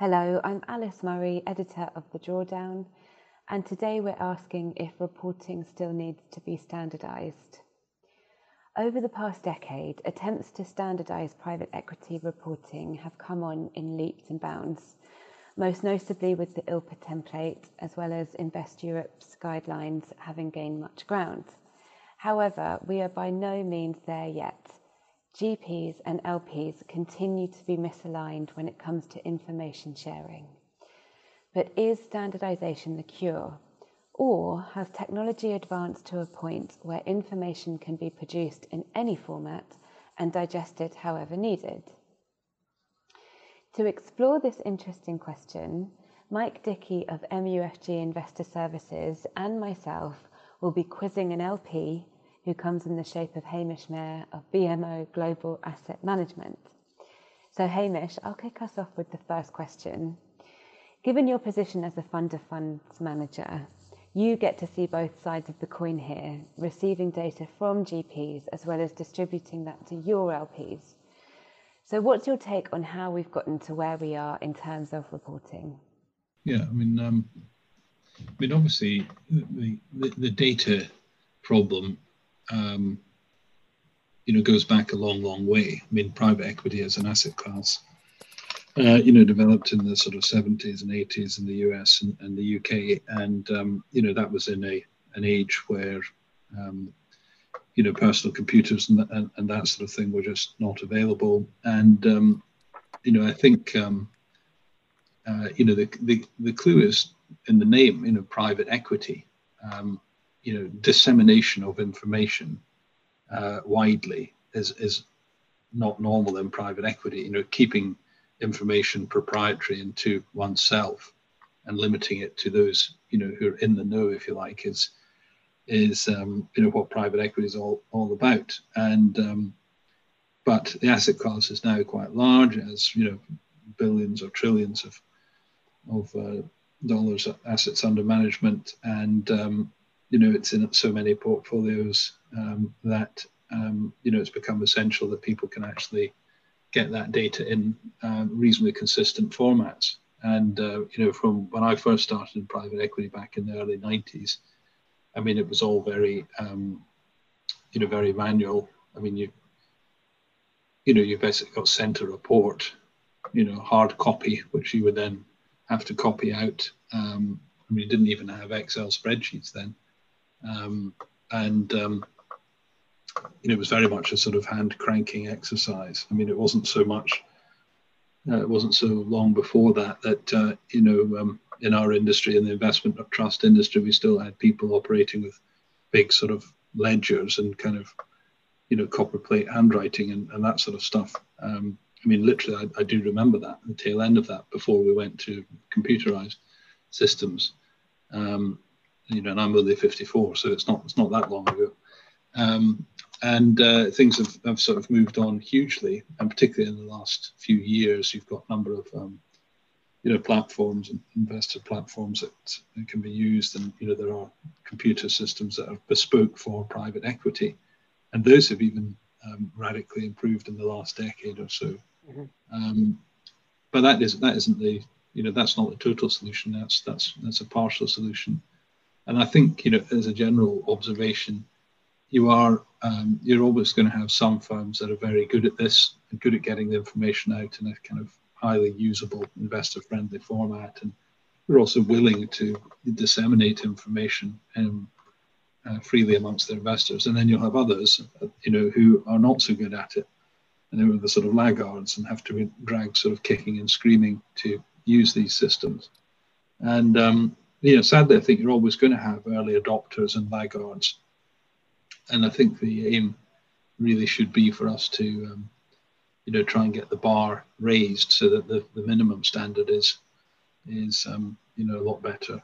Hello, I'm Alice Murray, editor of The Drawdown, and today we're asking if reporting still needs to be standardised. Over the past decade, attempts to standardise private equity reporting have come on in leaps and bounds, most notably with the ILPA template, as well as Invest Europe's guidelines having gained much ground. However, we are by no means there yet GPs and LPs continue to be misaligned when it comes to information sharing. But is standardization the cure? Or has technology advanced to a point where information can be produced in any format and digested however needed? To explore this interesting question, Mike Dickey of MUFG Investor Services and myself will be quizzing an LP who comes in the shape of Hamish Mair of BMO Global Asset Management. So, Hamish, I'll kick us off with the first question. Given your position as a fund of funds manager, you get to see both sides of the coin here, receiving data from GPs as well as distributing that to your LPs. So, what's your take on how we've gotten to where we are in terms of reporting? Yeah, I mean, um, I mean, obviously, the, the, the data problem um, you know, goes back a long, long way. I mean, private equity as an asset class, uh, you know, developed in the sort of 70s and 80s in the US and, and the UK, and um, you know that was in a an age where um, you know personal computers and, and, and, that sort of thing were just not available. And um, you know, I think um, uh, you know the, the the clue is in the name, you know, private equity. Um, you know dissemination of information uh, widely is is not normal in private equity. You know, keeping information proprietary and to oneself and limiting it to those you know who are in the know, if you like, is is um, you know what private equity is all all about. And um, but the asset class is now quite large, as you know, billions or trillions of of uh, dollars assets under management, and um, you know it's in so many portfolios um, that um, you know it's become essential that people can actually get that data in uh, reasonably consistent formats. And uh, you know, from when I first started in private equity back in the early '90s, I mean, it was all very, um, you know, very manual. I mean, you, you know, you basically got sent a report, you know, hard copy, which you would then have to copy out. Um, I mean, you didn't even have Excel spreadsheets then. Um, and um, you know, it was very much a sort of hand cranking exercise. I mean, it wasn't so much, uh, it wasn't so long before that that, uh, you know, um, in our industry, in the investment of trust industry, we still had people operating with big sort of ledgers and kind of, you know, copper plate handwriting and, and that sort of stuff. Um, I mean, literally, I, I, do remember that, the tail end of that before we went to computerized systems. Um, you know, and I'm only 54, so it's not it's not that long ago. Um, and uh, things have, have sort of moved on hugely, and particularly in the last few years, you've got a number of um, you know platforms and investor platforms that, can be used, and you know there are computer systems that are bespoke for private equity, and those have even um, radically improved in the last decade or so. Mm-hmm. Um, but that is that isn't the you know that's not the total solution. That's that's that's a partial solution. And I think, you know, as a general observation, you are um, you're always going to have some firms that are very good at this and good at getting the information out in a kind of highly usable, investor-friendly format, and we're also willing to disseminate information um, uh, freely amongst their investors. And then you'll have others, uh, you know, who are not so good at it, and who are the sort of laggards and have to be dragged sort of kicking and screaming to use these systems. And um, you know, sadly, I think you're always going to have early adopters and laggards. And I think the aim really should be for us to, um, you know, try and get the bar raised so that the, the minimum standard is, is um, you know, a lot better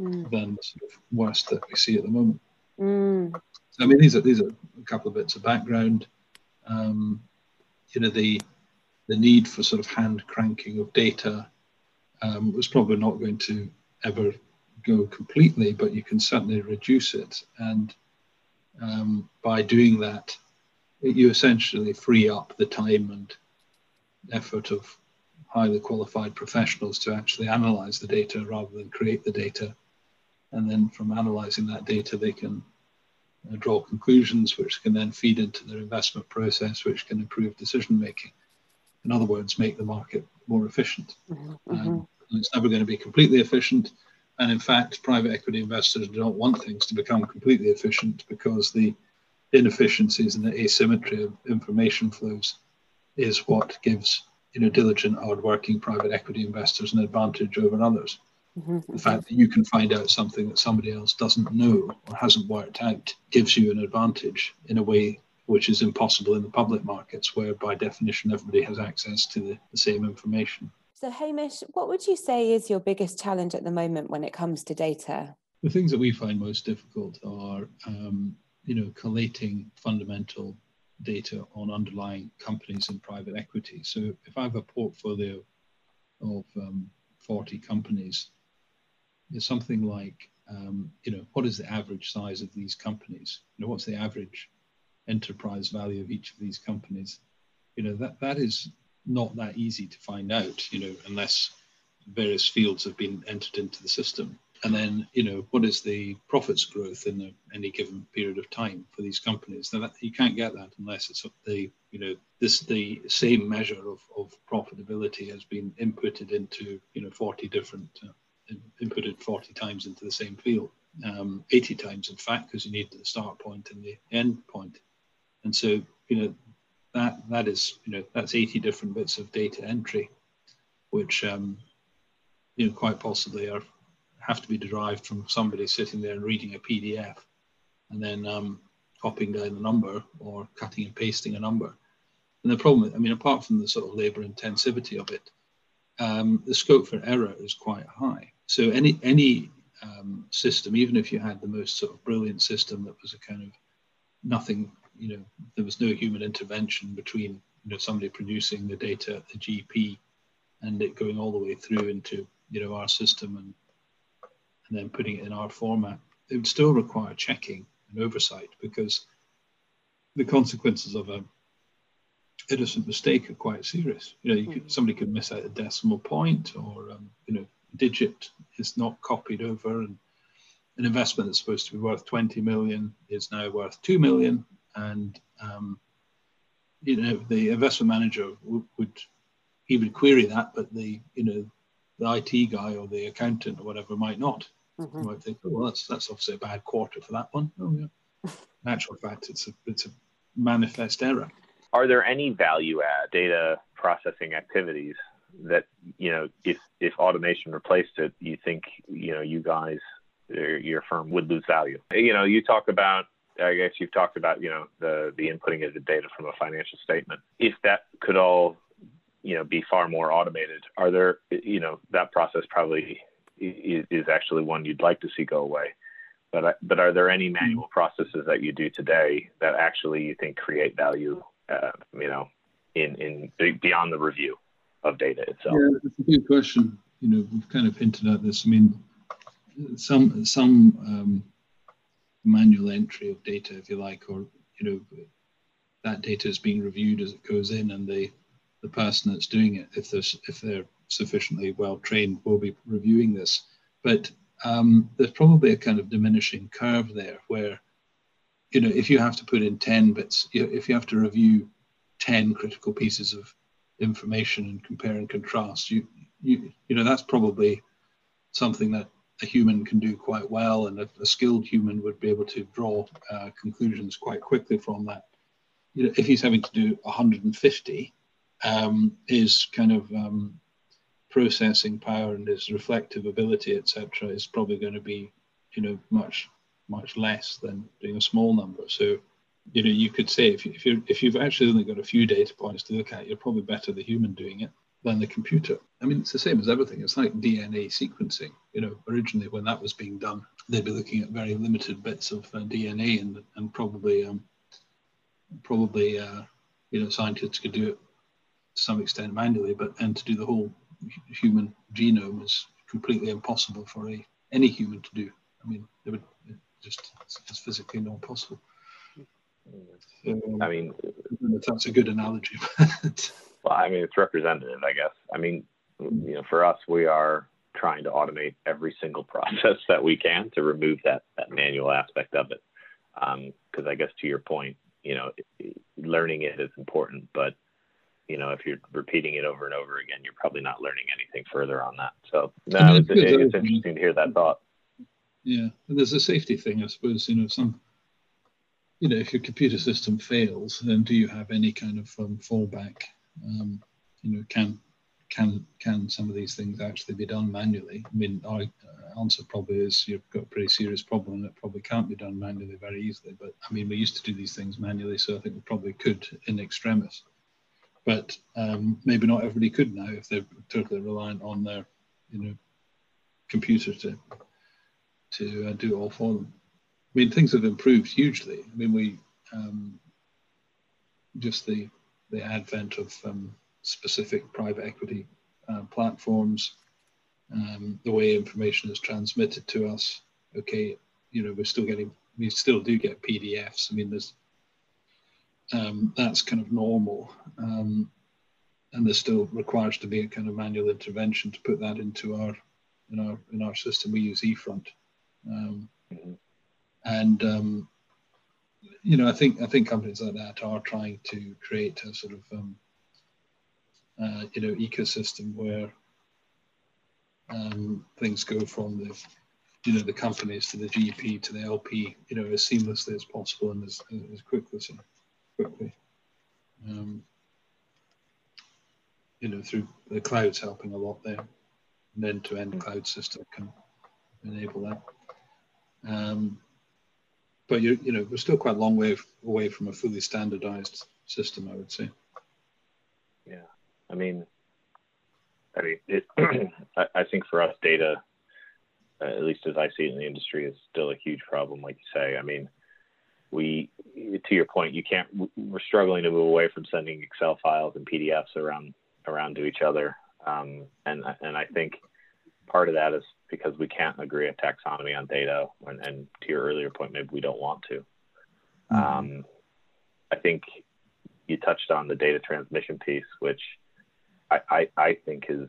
mm. than the sort of worst that we see at the moment. Mm. So, I mean, these are these are a couple of bits of background. Um, you know, the the need for sort of hand cranking of data um, was probably not going to ever go completely, but you can certainly reduce it. And um, by doing that, you essentially free up the time and effort of highly qualified professionals to actually analyze the data rather than create the data. And then from analyzing that data, they can uh, draw conclusions which can then feed into their investment process, which can improve decision making. In other words, make the market more efficient. Mm-hmm. Um, it's never going to be completely efficient. And in fact, private equity investors do not want things to become completely efficient because the inefficiencies and the asymmetry of information flows is what gives you know diligent, hardworking private equity investors an advantage over others. Mm-hmm. The fact that you can find out something that somebody else doesn't know or hasn't worked out gives you an advantage in a way which is impossible in the public markets, where by definition everybody has access to the, the same information. So, Hamish, what would you say is your biggest challenge at the moment when it comes to data? The things that we find most difficult are, um, you know, collating fundamental data on underlying companies in private equity. So, if I have a portfolio of um, 40 companies, it's something like, um, you know, what is the average size of these companies? You know, what's the average enterprise value of each of these companies? You know, that that is not that easy to find out, you know, unless various fields have been entered into the system. And then, you know, what is the profits growth in a, any given period of time for these companies? Now, that, you can't get that unless it's the, you know, this the same measure of, of profitability has been inputted into, you know, 40 different, uh, inputted 40 times into the same field, um, 80 times in fact, because you need the start point and the end point. And so, you know, that that is you know that's 80 different bits of data entry which um, you know quite possibly are have to be derived from somebody sitting there and reading a pdf and then um, copying down the number or cutting and pasting a number. And the problem i mean apart from the sort of labor intensivity of it um, the scope for error is quite high. So any any um, system even if you had the most sort of brilliant system that was a kind of nothing you know, there was no human intervention between, you know, somebody producing the data at the GP and it going all the way through into, you know, our system and, and then putting it in our format. It would still require checking and oversight because the consequences of a innocent mistake are quite serious. You know, you could, mm-hmm. somebody could miss out a decimal point or, um, you know, a digit is not copied over and an investment that's supposed to be worth 20 million is now worth 2 million and um, you know the investment manager would, would he would query that, but the you know the IT guy or the accountant or whatever might not. Mm-hmm. Might think, oh, well, that's that's obviously a bad quarter for that one. Oh yeah. In actual fact, it's a it's a manifest error. Are there any value add data processing activities that you know if if automation replaced it, you think you know you guys your firm would lose value? You know, you talk about I guess you've talked about, you know, the the inputting of the data from a financial statement. If that could all, you know, be far more automated, are there, you know, that process probably is, actually one you'd like to see go away. But but are there any manual processes that you do today that actually you think create value, uh, you know, in in beyond the review of data itself? Yeah, that's a good question. You know, we've kind of hinted at this. I mean, some some um, manual entry of data, if you like, or you know that data is being reviewed as it goes in, and the the person that's doing it, if there's if they're sufficiently well trained, will be reviewing this. But um, there's probably a kind of diminishing curve there, where you know if you have to put in ten bits, if you have to review ten critical pieces of information and compare and contrast, you you you know that's probably something that a human can do quite well, and a, a skilled human would be able to draw uh, conclusions quite quickly from that. You know, if he's having to do 150, um, his kind of um, processing power and his reflective ability, etc., is probably going to be, you know, much much less than doing a small number. So, you know, you could say if you, if you if you've actually only got a few data points to look at, you're probably better the human doing it than the computer. I mean, it's the same as everything. It's like DNA sequencing. You know, originally when that was being done, they'd be looking at very limited bits of uh, DNA and and probably um, probably uh, you know scientists could do it to some extent manually, but and to do the whole human genome is completely impossible for a any human to do. I mean, it would it just it's physically not possible. So, I mean, that's a good analogy. Well, I mean, it's representative, I guess. I mean, you know, for us, we are trying to automate every single process that we can to remove that that manual aspect of it. Because um, I guess to your point, you know, learning it is important, but you know, if you're repeating it over and over again, you're probably not learning anything further on that. So no, it's, it's interesting to hear that thought. Yeah, and there's a safety thing, I suppose. You know, some, you know, if your computer system fails, then do you have any kind of um, fallback? Um, you know, can can can some of these things actually be done manually? I mean, our uh, answer probably is you've got a pretty serious problem that probably can't be done manually very easily. But I mean, we used to do these things manually, so I think we probably could in extremis. But um, maybe not everybody could now if they're totally reliant on their, you know, computer to to uh, do it all for them. I mean, things have improved hugely. I mean, we um, just the the advent of um, specific private equity uh, platforms, um, the way information is transmitted to us. Okay, you know, we're still getting, we still do get PDFs. I mean, there's um, that's kind of normal. Um, and there still requires to be a kind of manual intervention to put that into our in our in our system. We use eFront, um, and um, you know I think I think companies like that are trying to create a sort of um, uh, you know ecosystem where um, things go from the you know the companies to the GP to the LP you know as seamlessly as possible and as, as quickly as quickly. Um, you know, through the cloud's helping a lot there. An end-to-end cloud system can enable that. Um, but you, you know, we're still quite a long way away from a fully standardized system, I would say. Yeah, I mean, I mean, it, I, I think for us, data, uh, at least as I see it in the industry, is still a huge problem. Like you say, I mean, we, to your point, you can't. We're struggling to move away from sending Excel files and PDFs around around to each other, um, and and I think part of that is because we can't agree a taxonomy on data, and, and to your earlier point, maybe we don't want to. Mm-hmm. Um, I think you touched on the data transmission piece, which I, I, I think is,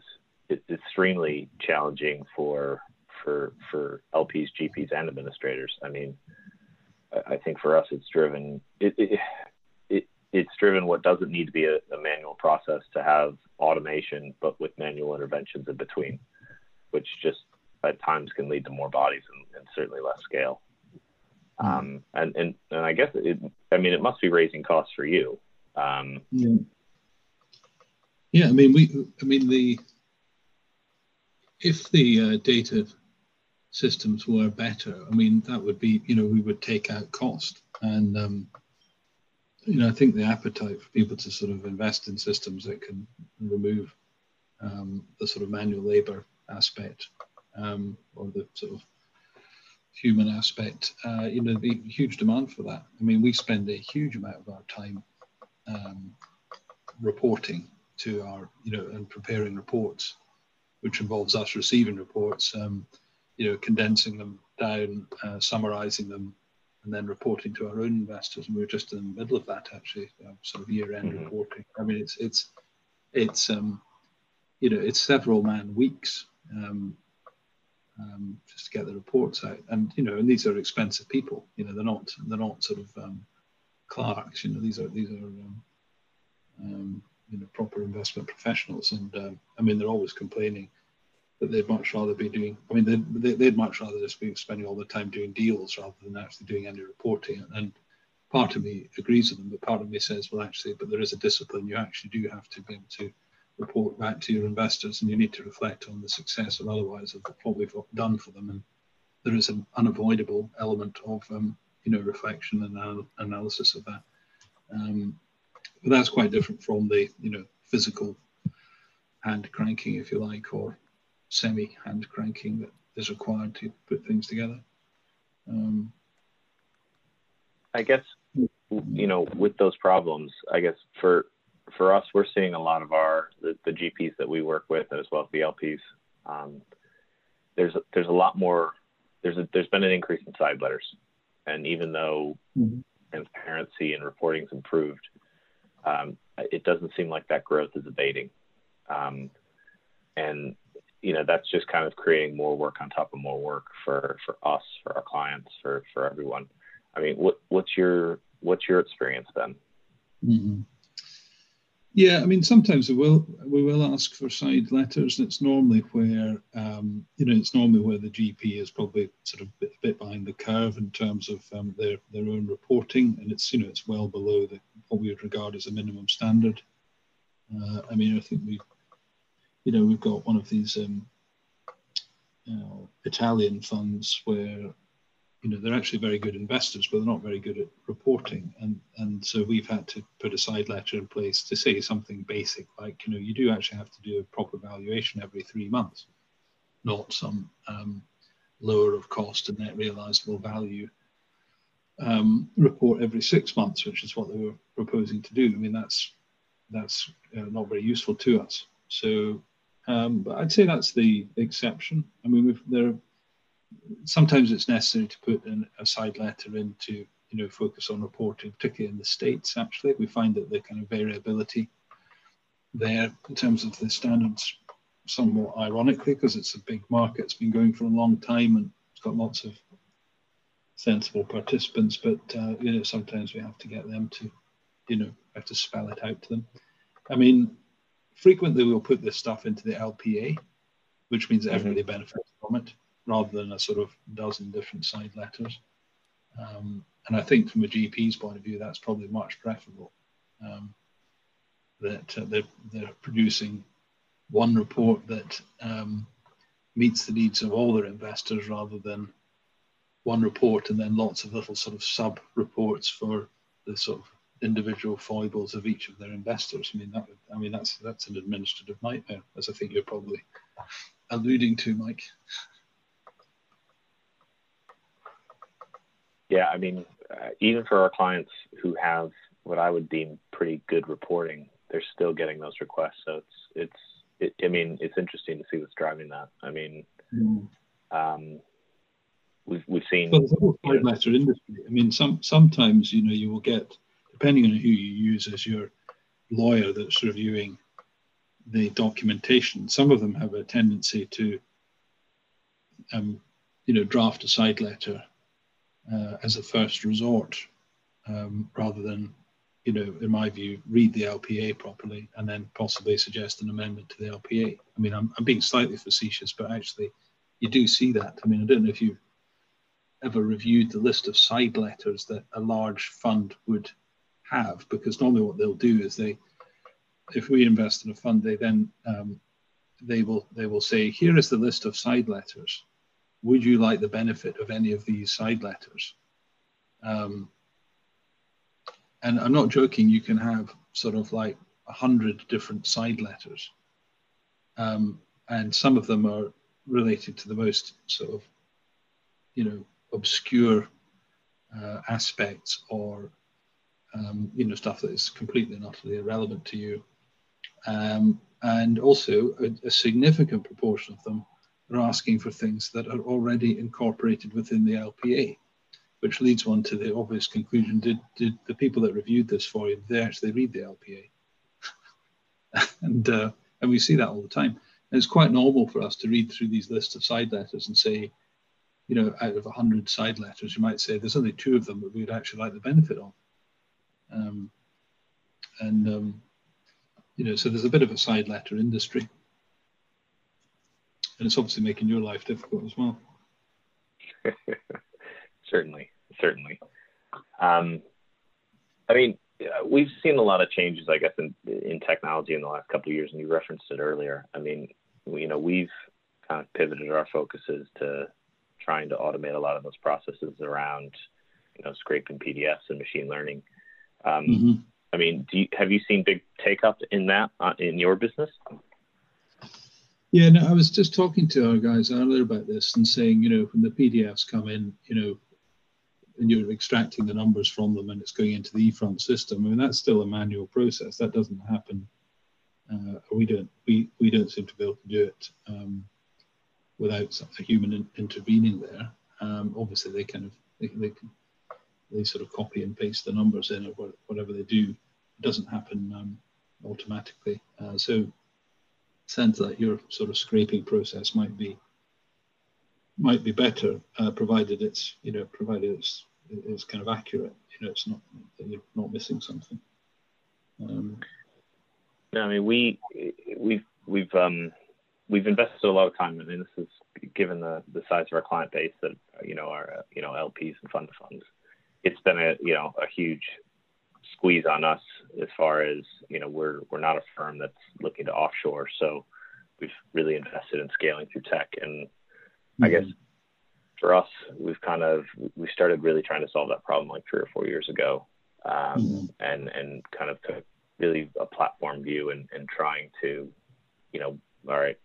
is extremely challenging for for for LPs, GPs, and administrators. I mean, I think for us, it's driven it, it, it it's driven what doesn't need to be a, a, manual process to have automation, but with manual interventions in between, which just at times can lead to more bodies and, and certainly less scale. Mm-hmm. Um, and, and and I guess it, I mean it must be raising costs for you. Um, yeah. yeah, I mean we I mean the if the uh, data systems were better, I mean, that would be, you know, we would take out cost. And, um, you know, I think the appetite for people to sort of invest in systems that can remove um, the sort of manual labor aspect um, or the sort of human aspect, uh, you know, the huge demand for that. I mean, we spend a huge amount of our time um, reporting to our, you know, and preparing reports, which involves us receiving reports. Um, you know, condensing them down, uh, summarizing them, and then reporting to our own investors. And we are just in the middle of that actually, uh, sort of year-end mm-hmm. reporting. I mean, it's it's it's um, you know, it's several man weeks um, um, just to get the reports out. And you know, and these are expensive people. You know, they're not they're not sort of um, clerks. You know, these are these are um, um, you know proper investment professionals. And uh, I mean, they're always complaining that they'd much rather be doing. I mean, they'd, they'd much rather just be spending all the time doing deals rather than actually doing any reporting. And part of me agrees with them, but part of me says, well, actually, but there is a discipline. You actually do have to be able to report back to your investors, and you need to reflect on the success or otherwise of what we've done for them. And there is an unavoidable element of, um, you know, reflection and anal- analysis of that. Um, but that's quite different from the, you know, physical hand cranking, if you like, or semi hand cranking that is required to put things together. Um, I guess you know with those problems, I guess for for us, we're seeing a lot of our the, the GPs that we work with as well as the LPs. Um, there's there's a lot more. There's a, there's been an increase in side letters, and even though mm-hmm. transparency and reporting's improved, um, it doesn't seem like that growth is abating. Um, and you know that's just kind of creating more work on top of more work for for us, for our clients, for for everyone. I mean, what what's your what's your experience then? Mm-hmm. Yeah, I mean, sometimes we will we will ask for side letters. It's normally where um, you know it's normally where the GP is probably sort of a bit, behind the curve in terms of um, their their own reporting, and it's you know it's well below the, what we would regard as a minimum standard. Uh, I mean, I think we, you know, we've got one of these um, you know, Italian funds where you know they're actually very good investors but they're not very good at reporting. And and so we've had to put a side letter in place to say something basic like you know you do actually have to do a proper valuation every three months not some um, lower of cost and net realizable value um, report every six months which is what they were proposing to do. I mean that's that's uh, not very useful to us. So um, but i'd say that's the exception. I mean there sometimes it's necessary to put a side letter in to you know focus on reporting, particularly in the states. Actually, we find that the kind of variability there in terms of the standards, somewhat ironically, because it's a big market, it's been going for a long time and it's got lots of sensible participants. But uh, you know sometimes we have to get them to you know have to spell it out to them. I mean, frequently we'll put this stuff into the LPA, which means that mm-hmm. everybody benefits from it rather than a sort of dozen different side letters. Um, and I think from a GP's point of view, that's probably much preferable. Um, that uh, they're, they're producing one report that um, meets the needs of all their investors rather than one report and then lots of little sort of sub reports for the sort of individual foibles of each of their investors. I mean that I mean that's that's an administrative nightmare, as I think you're probably alluding to, Mike. Yeah, I mean, uh, even for our clients who have what I would deem pretty good reporting, they're still getting those requests. So it's it's it, I mean, it's interesting to see what's driving that. I mean, mm. um, we've we've seen. Well, the whole you letter industry. I mean, some sometimes you know you will get depending on who you use as your lawyer that's reviewing the documentation. Some of them have a tendency to, um, you know, draft a side letter uh, as a first resort um, rather than, you know, in my view, read the LPA properly and then possibly suggest an amendment to the LPA. I mean, I'm, I'm being slightly facetious, but actually, you do see that. I mean, I don't know if you've ever reviewed the list of side letters that a large fund would have, because normally what they'll do is they, if we invest in a fund, they then um, they will they will say, here is the list of side letters would you like the benefit of any of these side letters? Um, and I'm not joking, you can have sort of like a hundred different side letters. Um, and some of them are related to the most sort of, you know, obscure uh, aspects or, um, you know, stuff that is completely and utterly irrelevant to you. Um, and also a, a significant proportion of them are asking for things that are already incorporated within the LPA, which leads one to the obvious conclusion: Did did the people that reviewed this for you they actually read the LPA? and uh, and we see that all the time. And it's quite normal for us to read through these lists of side letters and say, you know, out of 100 side letters, you might say there's only two of them that we'd actually like the benefit of. Um, and, um, you know, so there's a bit of a side letter industry and it's obviously making your life difficult as well. certainly, certainly. Um, I mean, we've seen a lot of changes, I guess, in in technology in the last couple of years, and you referenced it earlier. I mean, we, you know, we've kind of pivoted our focuses to trying to automate a lot of those processes around, you know, scraping PDFs and machine learning. Um, mm-hmm. I mean, do you, have you seen big take up in that uh, in your business? Yeah, no, I was just talking to our guys earlier about this and saying, you know, when the PDFs come in, you know, and you're extracting the numbers from them and it's going into the eFront system. I mean, that's still a manual process. That doesn't happen. Uh, we don't we, we don't seem to be able to do it um, without a human in, intervening there. Um, obviously, they kind of they, they they sort of copy and paste the numbers in or whatever they do. It doesn't happen um, automatically. Uh, so sense that your sort of scraping process might be might be better, uh, provided it's you know provided it's it's kind of accurate. You know, it's not you're not missing something. Um, no, I mean we we've we've um, we've invested a lot of time. I mean, this is given the the size of our client base that you know our you know LPs and fund funds. It's been a you know a huge squeeze on us as far as you know we're we're not a firm that's looking to offshore, so we've really invested in scaling through tech. And mm-hmm. I guess for us, we've kind of we started really trying to solve that problem like three or four years ago, um, mm-hmm. and and kind of took really a platform view and, and trying to, you know, all right,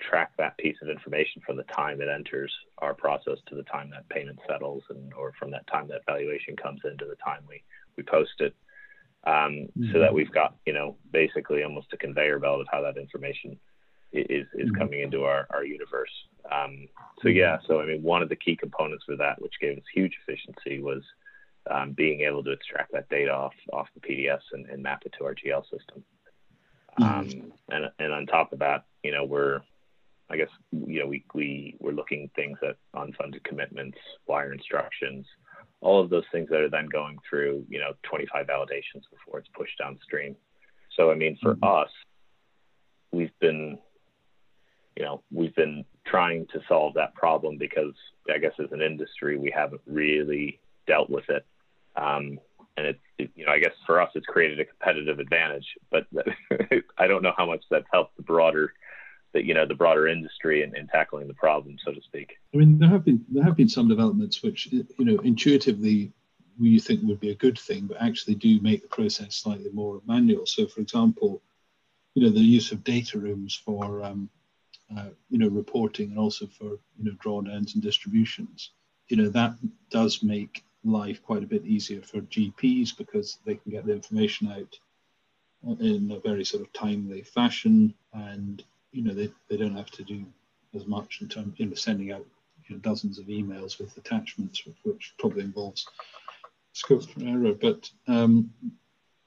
track that piece of information from the time it enters our process to the time that payment settles and or from that time that valuation comes into the time we we post it um, mm-hmm. so that we've got you know basically almost a conveyor belt of how that information is is mm-hmm. coming into our, our universe um, so mm-hmm. yeah so i mean one of the key components for that which gave us huge efficiency was um, being able to extract that data off off the pds and, and map it to our gl system mm-hmm. um, and and on top of that you know we're I guess you know we we we're looking things at unfunded commitments, wire instructions, all of those things that are then going through you know 25 validations before it's pushed downstream. So I mean, for mm-hmm. us, we've been you know we've been trying to solve that problem because I guess as an industry we haven't really dealt with it. Um, and it's it, you know I guess for us it's created a competitive advantage, but I don't know how much that's helped the broader the you know the broader industry and, in tackling the problem, so to speak. I mean, there have been there have been some developments which you know intuitively we think would be a good thing, but actually do make the process slightly more manual. So, for example, you know the use of data rooms for um, uh, you know reporting and also for you know drawdowns and distributions. You know that does make life quite a bit easier for GPs because they can get the information out in a very sort of timely fashion and you know, they, they don't have to do as much in terms of sending out you know, dozens of emails with attachments, which probably involves scope for error. But um,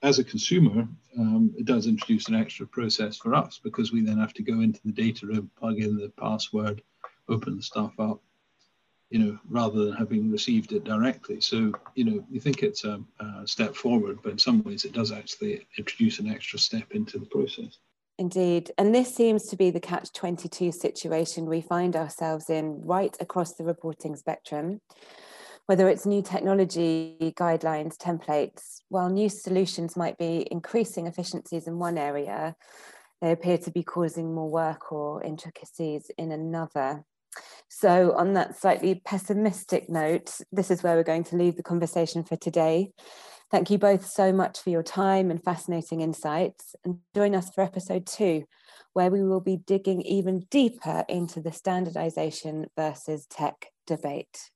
as a consumer, um, it does introduce an extra process for us because we then have to go into the data room, plug in the password, open the stuff up, you know, rather than having received it directly. So, you know, you think it's a, a step forward, but in some ways it does actually introduce an extra step into the process. Indeed. And this seems to be the catch 22 situation we find ourselves in right across the reporting spectrum. Whether it's new technology, guidelines, templates, while new solutions might be increasing efficiencies in one area, they appear to be causing more work or intricacies in another. So, on that slightly pessimistic note, this is where we're going to leave the conversation for today. Thank you both so much for your time and fascinating insights. And join us for episode two, where we will be digging even deeper into the standardization versus tech debate.